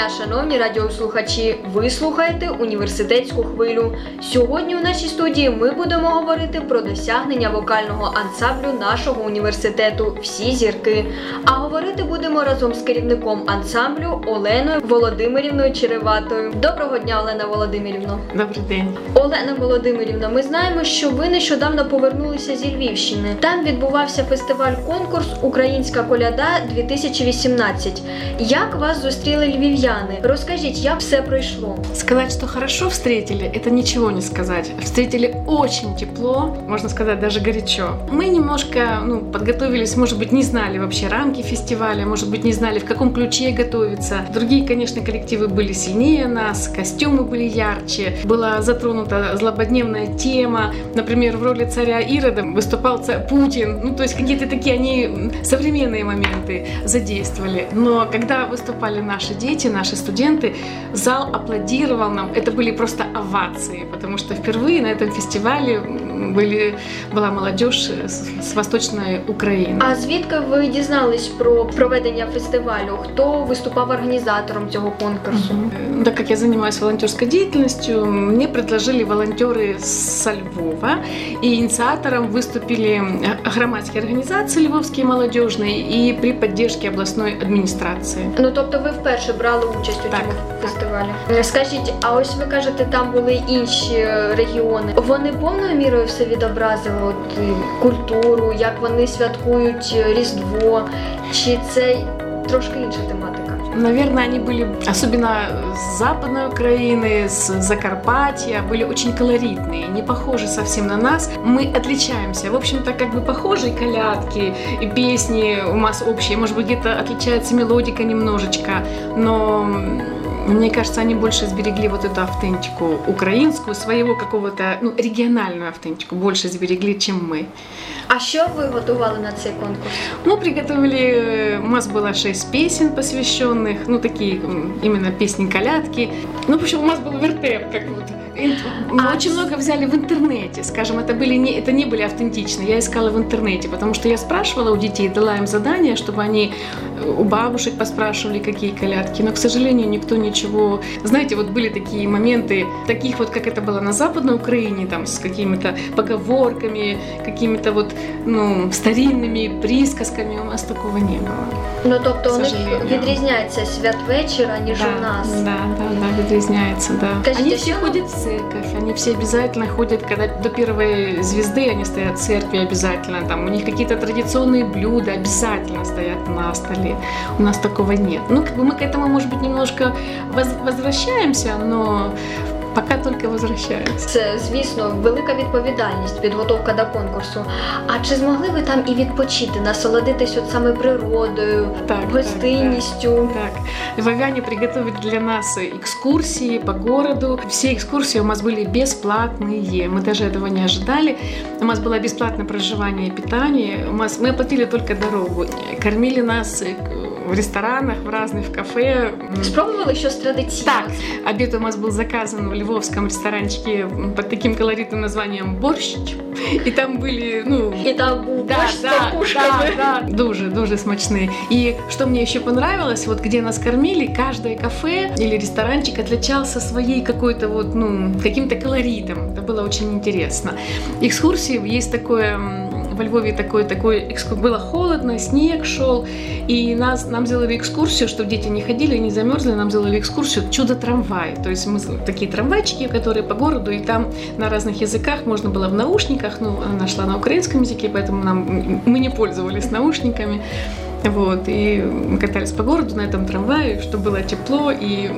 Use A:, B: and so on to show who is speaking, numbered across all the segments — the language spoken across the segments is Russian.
A: ja schon шановні радіослухачі! Ви слухаєте університетську хвилю. Сьогодні у нашій студії ми будемо говорити про досягнення вокального ансамблю нашого університету Всі зірки. А говорити будемо разом з керівником ансамблю Оленою Володимирівною Череватою. Доброго дня, Олена Володимирівно.
B: Добрий день.
A: Олена Володимирівна, ми знаємо, що ви нещодавно повернулися зі Львівщини. Там відбувався фестиваль конкурс Українська коляда 2018. Як вас зустріли львів'яни? Розкажіть, як все пройшло?
B: Сказать, что хорошо встретили, это ничего не сказать. Встретили очень тепло, можно сказать, даже горячо. Мы немножко ну, подготовились, может быть, не знали вообще рамки фестиваля, может быть, не знали, в каком ключе готовиться. Другие, конечно, коллективы были сильнее нас, костюмы были ярче, была затронута злободневная тема. Например, в роли царя Ирода выступал Путин. Ну, то есть какие-то такие они современные моменты задействовали. Но когда выступали наши дети, наши студенты, зал аплодировал нам. Это были просто овации, потому что впервые на этом фестивале были, была молодежь с, с Восточной Украины.
A: А звідки ви дізнались про проведення фестивалю? Хто виступав організатором цього конкурсу?
B: Мгм. Так как я занимаюсь волонтерской деятельностью, мне предложили волонтеры со Львова, и инициатором выступили громадские организации львовские молодежные и при поддержке областной администрации.
A: Ну тобто ви вперше брали участь у
B: Так,
A: цьому
B: так.
A: фестивалі. Скажіть, а ось ви кажете, там були інші регіони. Вони повною мірою все відобразили от, е, культуру, як вони святкують е, Різдво, чи це трошки інша тематика?
B: Наверное, они были, особенно с Западной Украины, с Закарпатья, были очень колоритные, не похожи совсем на нас. Мы отличаемся. В общем-то, как бы похожи и колядки, и песни у нас общие. Может быть, где-то отличается мелодика немножечко, но мне кажется, они больше сберегли вот эту автентику украинскую, своего какого-то, ну, региональную автентику больше сберегли, чем мы.
A: А що ви готували на цей конкурс?
B: Мы приготовили, э, у нас было шесть песен посвященных, ну такие именно песни-колядки. Ну, в общем, у нас был вертеп, как вот. И Мы
A: А
B: очень
A: с-
B: много взяли в интернете, скажем, это были не, это не были автентичны. Я искала в интернете, потому что я спрашивала у детей, дала им задание, чтобы они э, у бабушек поспрашивали, какие колядки. Но, к сожалению, никто ничего... Знаете, вот были такие моменты, таких вот, как это было на Западной Украине, там, с какими-то поговорками, какими-то вот, ну, старинными присказками. У нас такого не было.
A: Ну тобто у
B: К
A: них
B: сожалению.
A: відрізняється святвечора, ніж у нас.
B: Да, да, да, відрізняється, да.
A: Скажіть,
B: они
A: а
B: все
A: що-
B: ходят в церковь, они все обязательно ходят, когда до первой звезды они стоят в церкви обязательно, там у них какие-то традиционные блюда обязательно стоят на столе. У нас такого нет. Ну, как бы мы к этому, может быть, немножко воз- возвращаемся, но пока только возвращаемся.
A: Це, звісно, велика відповідальність, підготовка до конкурсу. А чи змогли ви там і відпочити, насолодитись от саме природою,
B: Так, так,
A: гостинністю?
B: Так, львовяне приготовили для нас экскурсии по городу. Все экскурсии у нас были бесплатные. Мы даже этого не ожидали. У нас было бесплатное проживание и питание. У нас, мы оплатили только дорогу. Кормили нас э, в ресторанах, в разных в кафе. М,
A: Спробували щось традиційне?
B: Так, обед у нас был заказан в львовском ресторанчике под таким колоритным названием «Борщ». И там были, ну,
A: І там був
B: да,
A: борщ
B: да,
A: папушками.
B: да, да, дуже, дуже смачные. И что мне еще понравилось, вот где нас кормили, каждое кафе или ресторанчик отличался своей какой-то вот, ну, каким-то колоритом. Это было очень интересно. Экскурсии есть такое во Львове такой, такой экску- было холодно, снег шел, и нас, нам сделали экскурсию, чтобы дети не ходили, не замерзли, нам сделали экскурсию «Чудо-трамвай». То есть мы такие трамвайчики, которые по городу, и там на разных языках можно было в наушниках, ну, она шла на украинском языке, поэтому нам, мы не пользовались наушниками. Вот, и мы катались по городу на этом трамвае, чтобы было тепло, и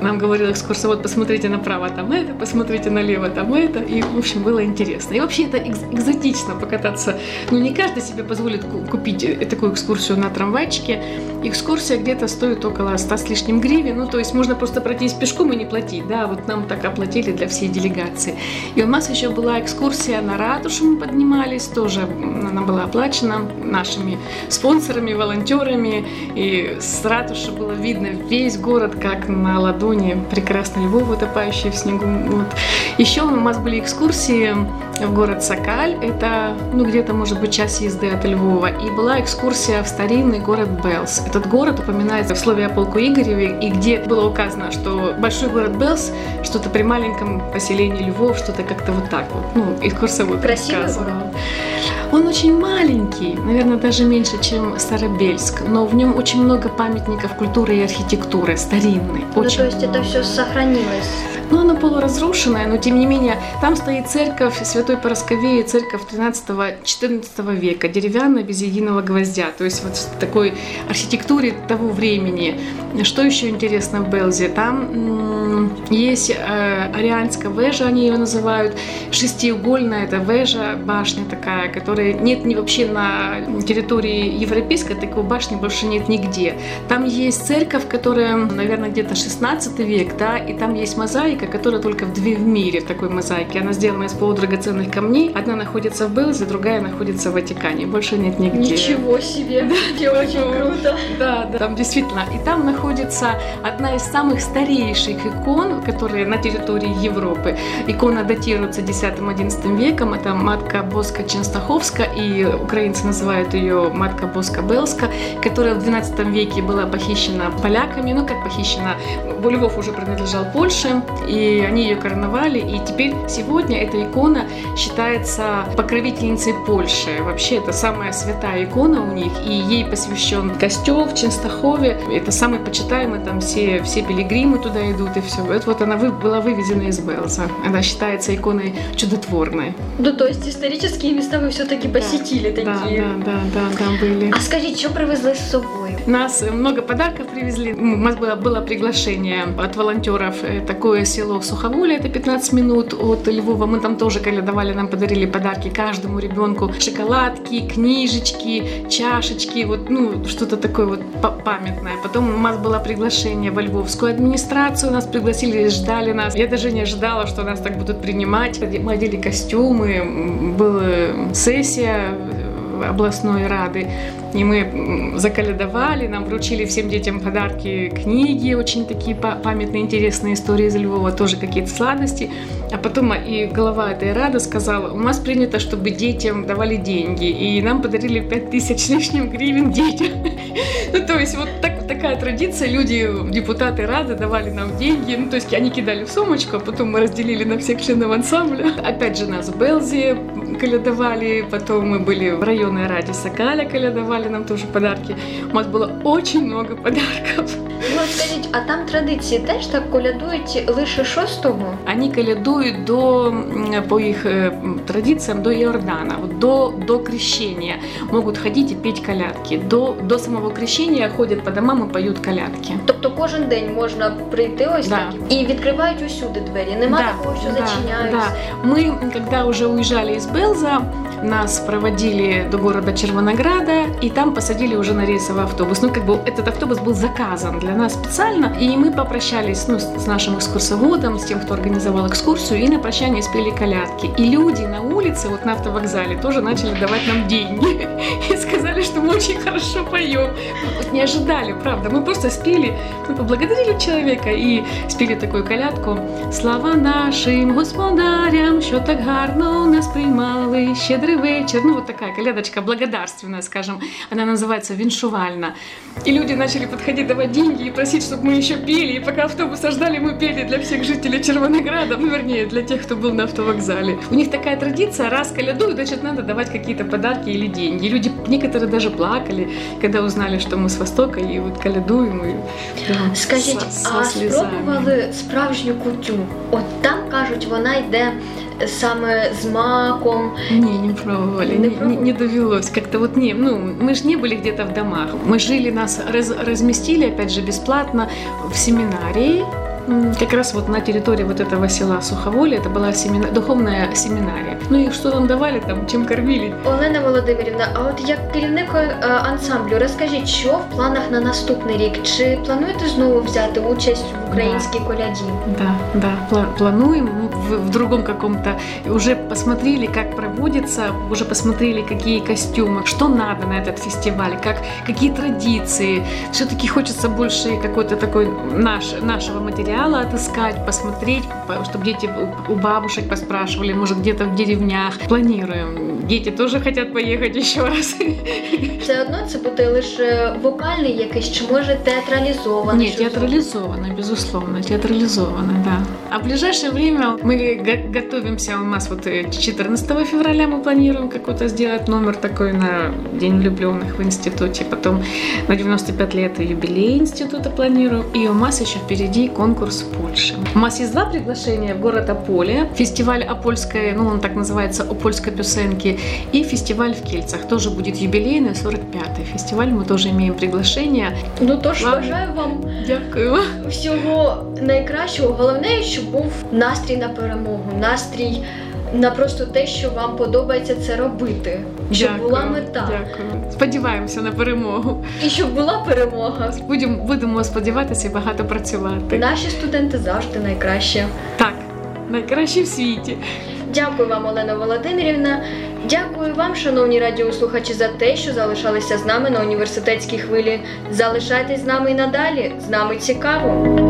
B: нам говорил экскурсовод, посмотрите направо, там это, посмотрите налево, там это. И, в общем, было интересно. И вообще это экз- экзотично покататься. Ну, не каждый себе позволит ку- купить э, такую экскурсию на трамвайчике. Экскурсия где-то стоит около 100 с лишним гривен. Ну, то есть можно просто пройтись пешком и не платить. Да, вот нам так оплатили для всей делегации. И у нас еще была экскурсия на ратушу, мы поднимались, тоже она была оплачена нашими спонсорами, волонтерами. И с ратуши было видно весь город как на ладони фоне прекрасно Львов, утопающий в снегу. Вот. Еще у нас были экскурсии в город Сокаль, это ну, где-то, может быть, час езды от Львова, и была экскурсия в старинный город Белс. Этот город упоминается в слове о полку Игореве, и где было указано, что большой город Белс, что-то при маленьком поселении Львов, что-то как-то вот так вот, ну, экскурсовод
A: Красивый
B: рассказывал. Он очень маленький, наверное, даже меньше, чем Старобельск, но в нем очень много памятников культуры и архитектуры, старинной.
A: Ну,
B: очень
A: то есть это
B: много.
A: все сохранилось.
B: Ну, она полуразрушенная, но тем не менее, там стоит церковь Святой Поросковеи, церковь 13-14 века, деревянная, без единого гвоздя. То есть вот в такой архитектуре того времени. Что еще интересно в Белзе? Там есть э, Арианская вежа, они ее называют, шестиугольная, это вежа, башня такая, которая нет ни вообще на территории европейской, такой башни больше нет нигде. Там есть церковь, которая, наверное, где-то 16 век, да, и там есть мозаика, которая только в две в мире в такой мозаике. Она сделана из полудрагоценных камней. Одна находится в Белзе, другая находится в Ватикане. Больше нет нигде.
A: Ничего себе, да, очень круто.
B: Да, да, там действительно. И там находится одна из самых старейших икон, которые на территории Европы. Икона датируется 10-11 веком. Это матка Боска Ченстаховска, и украинцы называют ее матка Боска Белска, которая в 12 веке была похищена поляками. Ну, как похищена? Львов уже принадлежал Польше, и они ее короновали. И теперь сегодня эта икона считается покровительницей Польши. Вообще, это самая святая икона у них, и ей посвящен костел в Ченстахове. Это самый почитаемый, там все, все пилигримы туда идут, и все. Это вот она вы- была вывезена из Белза. Она считается иконой чудотворной.
A: Ну, то есть исторические места вы все-таки посетили
B: Да,
A: такие.
B: да, да, да, там были.
A: А скажіть, що привезли з собою?
B: Нас много подарков привезли. У нас было, было приглашение от волонтеров. э, Такое село Суховоле, это 15 минут от Львова. Мы там тоже калядовали, нам подарили подарки каждому ребенку. Шоколадки, книжечки, чашечки, вот, ну, что-то такое вот па- памятное. Потом у нас было приглашение во Львовскую администрацию, нас пригласили, ждали нас. Я даже не ожидала, что нас так будут принимать. Мы одели костюмы, была сессия областной рады. И мы заколядовали, нам вручили всем детям подарки, книги, очень такие па- памятные, интересные истории из Львова, тоже какие-то сладости. А потом и глава этой рады сказала, у нас принято, чтобы детям давали деньги, и нам подарили 5000 с лишним гривен детям. Ну, то есть вот так, такая традиция, люди, депутаты Рады давали нам деньги, ну, то есть они кидали в сумочку, а потом мы разделили на всех членов ансамбля. Опять же нас в калядовали, потом мы были в районной Раде Сокаля, калядовали нам тоже подарки. У нас было очень много подарков.
A: Ну, от скажіть, а там традиції теж так колядують лише шостого?
B: Они калядуют до, м, по их э, м, традициям до Иордана, вот до, до крещения. Могут ходить и петь колядки. До, до самого крещения ходят по домам и поют колядки.
A: Тобто кожен день можна прийти ось
B: Да.
A: так і відкривають усюди двері. Нема такого, що зачиняють.
B: Да. Мы, когда уже уезжали из Белза, нас проводили до города Червонограда, и там посадили уже на рейсовый автобус. Ну, как бы этот автобус был заказан для нас специально, и мы попрощались ну, с, нашим экскурсоводом, с тем, кто организовал экскурсию, и на прощание спели колядки. И люди на улице, вот на автовокзале, тоже начали давать нам деньги. И сказали, что мы очень хорошо поем. Не ожидали, правда. Мы просто спели, мы поблагодарили человека и спели такую колядку. Слава нашим господарям, що так гарно нас приймали. Щедрий вечір. Ну, вот такая колядочка благодарственная, скажем. Она называется «Виншувальна». И люди начали подходить, давать деньги и просить, чтобы мы еще пели. И пока автобуса ждали, мы пели для всех жителей Червонограда, ну, вернее, для тех, кто был на автовокзале. У них такая традиция, раз колядуют, значит, надо давать какие-то подарки или деньги. Люди, некоторые даже плакали, когда узнали, что мы с Востока, и вот колядуем. И, да,
A: Скажіть,
B: со- со
A: а
B: слезами.
A: спробували справжню кутю? От там кажуть, вона йде саме з маком.
B: Не, не пробовали,
A: Не
B: не, не довелось. Как-то вот не, ну, мы же не были где-то в домах. Мы жили, нас раз- разместили, опять же, бесплатно в семинарии М, Как раз вот на территории вот этого села Суховоле, это была семина- духовная семинария. Ну и что нам давали там, чем кормили?
A: Олена Володимирівна, а от як керівник е, ансамблю, розкажіть, що в планах на наступний рік? Чи плануєте знову взяти участь в українській коляді?
B: Да, да, пла- плануем. Мы в, в другом каком-то уже посмотрели, как проводится, уже посмотрели, какие костюмы, что надо на этот фестиваль, как, какие традиции. Все-таки хочется больше какой-то такой наш, нашего материала филиалы отыскать, посмотреть, чтобы дети у бабушек поспрашивали, может где-то в деревнях. Планируем. Дети тоже хотят поехать еще раз.
A: Все одно це буде лише вокальний якийсь, чи може театралізований?
B: Нет, театрализованно, безусловно, театрализованно, да. А в ближайшее время мы готовимся, у нас вот 14 э, февраля мы планируем какой-то сделать номер такой на День влюбленных в институте, потом на 95 лет юбилей института планируем, и у нас еще впереди конкурс в Польше. У нас есть два приглашения в город Ополе, фестиваль Опольской, ну он так называется, Опольской пюсенки, и фестиваль в Кельцах, тоже будет юбилейный, 45-й фестиваль, мы тоже имеем приглашение.
A: Ну тож бажаю вам
B: Дякую.
A: всього найкращого. Головне, щоб був настрій на перемогу, настрій на просто те, що вам подобається це робити. Щоб
B: Дякую,
A: була мета.
B: Дякую. Сподіваємося на перемогу.
A: І щоб була перемога.
B: Будемо, будемо сподіватися і багато працювати.
A: Наші студенти завжди найкраще.
B: Так, найкращі в світі.
A: Дякую вам, Олена Володимирівна. Дякую вам, шановні радіослухачі, за те, що залишалися з нами на університетській хвилі. Залишайтесь з нами і надалі. З нами цікаво.